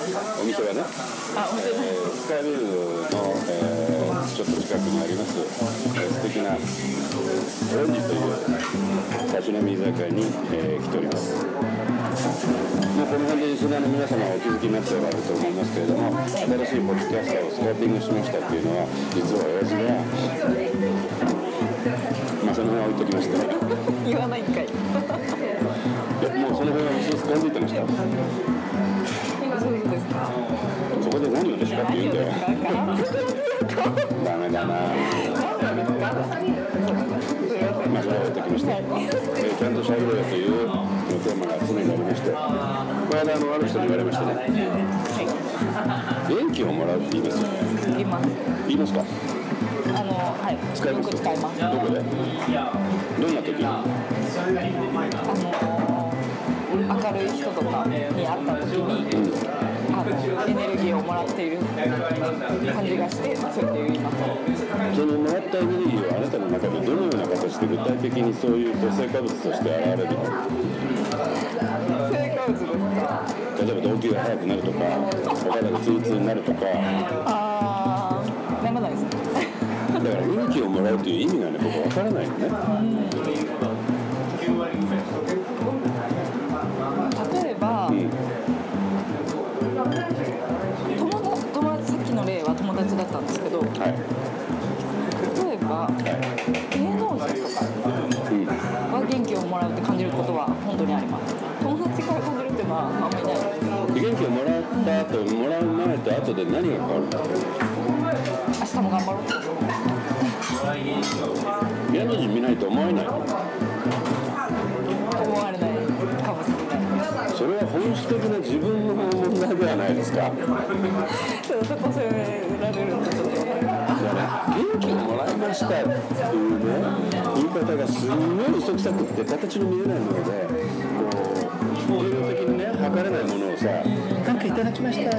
ね、あ本当だえースカイビルの、えーちょっと近くにあります、えー素敵なオレンジという立ち飲み居酒屋に、えー来ております。もうこの辺でリスナーの皆様はお気づきになっておられると思いますけれども新しいポッドキャスターをスカウティングしましたっていうのは実は親父がまあその辺は置いときまして 言わないんかい。いやもうその辺は薄々感づいてました？そうですか。そこで何をですかって言うんだよ。ダメだな。まあそれは置いときまして、えーちゃんとしゃべろよというテーマが常にありまして。この間あのある人に言われましたね。元気をもらうって言いますよね。言います。言いますか？あのはい。使います使います。どこで？どんな時に？あの明るい人とかに会った時に、あのエネルギーをもらっている感じがしてそうやって言いますそのもらったエネルギーはあなたの中でどのような形で具体的にそういう成果物として現れるの成果物ですか例えば動悸が速くなるとかお肌がツルツルになるとかあーならないですね。だから元気をもらうという意味がね僕わからないのね。例えはい。例えば芸能人とかうんは元気をもらうって感じることは本当にあります友達から感じるっていうのはあんまりないです。で元気をもらった後もらう前と後で何が変わるの？明日も頑張ろうって芸能人見ないと思えないの？思われないかもしれないそれは本質的な自分の問題ではないですか。そこ責められら元気をもらいましたっていうね言い方がすんごい嘘くさくって形の見えないものでこう栄養的にね測れないものをさ「なんかいただきました」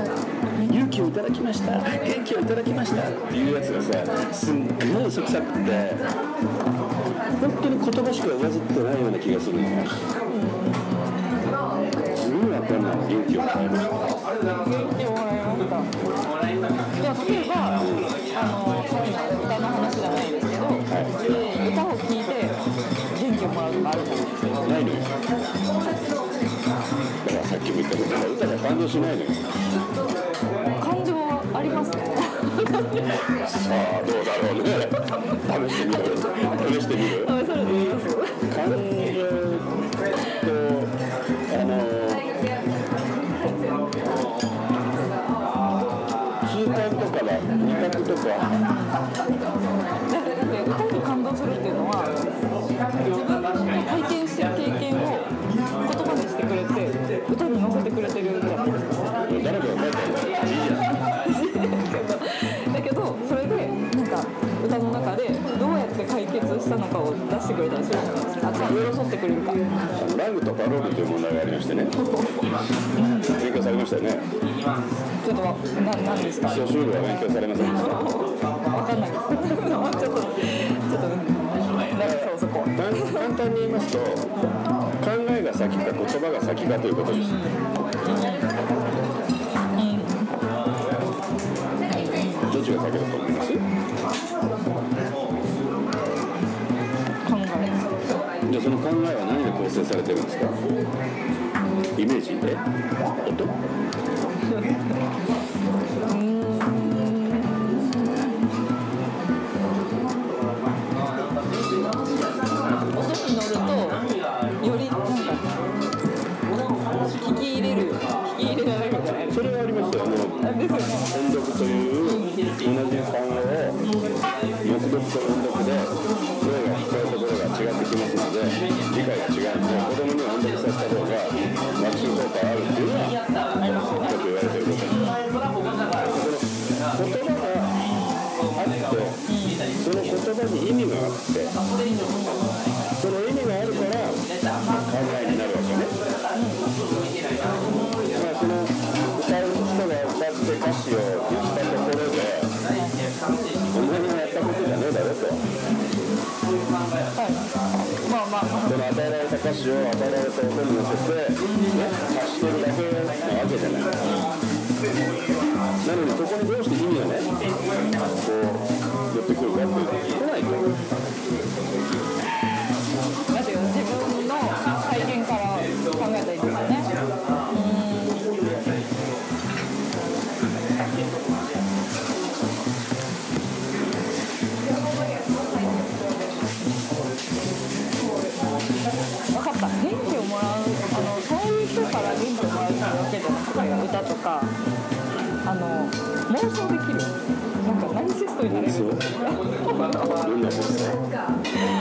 勇気をいただきました元気をいただきましたっていうやつがさすんごい嘘くさくって本当に言葉しか上ずってないような気がするの。すごいわかんない元気をもらいました動しないのよ。感情はありますね。さあどうだろうね。試してみる？試してみる。あそれでいいです感情とあの痛感とかだ味覚とかでなんか歌の中でどうやって解決したのかを出してくれたりするじゃないですか寄り添ってくれるか。ラグとパロールという問題がありましてね勉強されましたよね。ちょっとななんです。か初週は勉強されません。でしたわかんない。ですちょっとちょっとなんかそこ。簡簡単に言いますと考えが先か言葉が先かということです構成されてるんですか？イメージで？音？黙読と音読で声が聞こえるところが違ってきますので理解が違うんで子供に音読させた方が学習効果があるっていうのはよく言われてることです言葉があってその言葉に意味があってその意味があるから考えになるわけねまあその歌う人が歌って歌詞をられた歌詞を与えられた音に乗せて、ね、発してるだけなわけじゃないなのにそこにどうして意味がねこう寄ってくるかっていうと来ないと妄想できる。なんかナルシストになれる。な妄想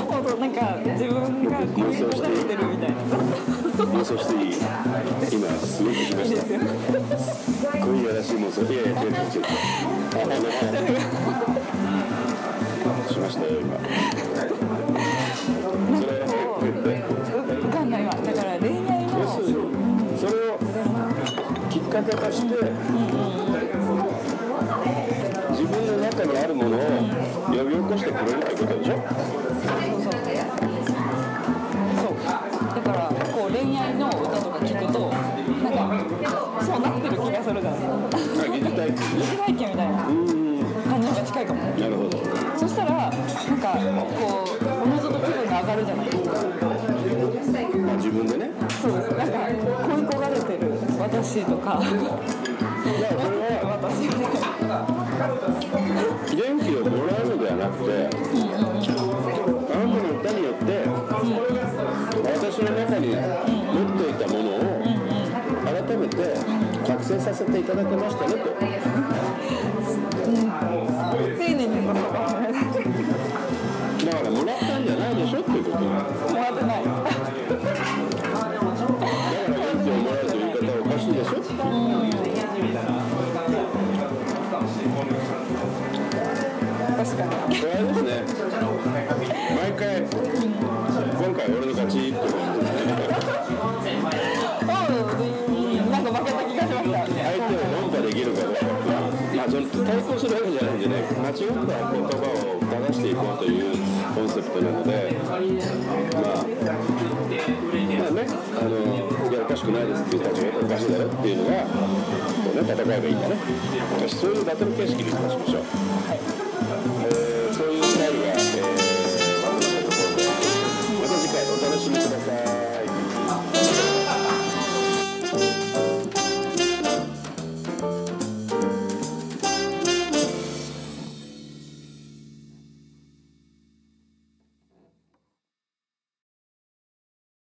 本当なんか自分が恋人されて。るみたいな妄想していい今すごくしました。恋やらしい妄想いやいや違う違う違うしましたよ今。それ言って分かんないわ。だから恋愛の。それをきっかけとして。自くれるってことでしょそうそうそうだからこう恋愛の歌とか聞くとなんかそうなってる気がするじゃないあ疑似体験疑似体験みたいな感じが近いかもなるほどそしたらなんかこうおのずと気分が上がるじゃないですかまあ自分でねそうですなんか恋焦がれてる私とか私元気をもらうのではなくて、あなたの歌によって、私の中に持っていたものを改めて覚醒させていただけましたねと。俺の勝ちってことですね。うん。なん。か負けた気がしました相手を論破できるかどうかまあその対抗するわけじゃないん。でね間違った言葉を正していこうというコンセプトなのでまあまあねあのいやおかしくないですっていう立場おかしいだろっていうのがこうね戦えばいいん。だねそういうバトル形式にいましょう、えー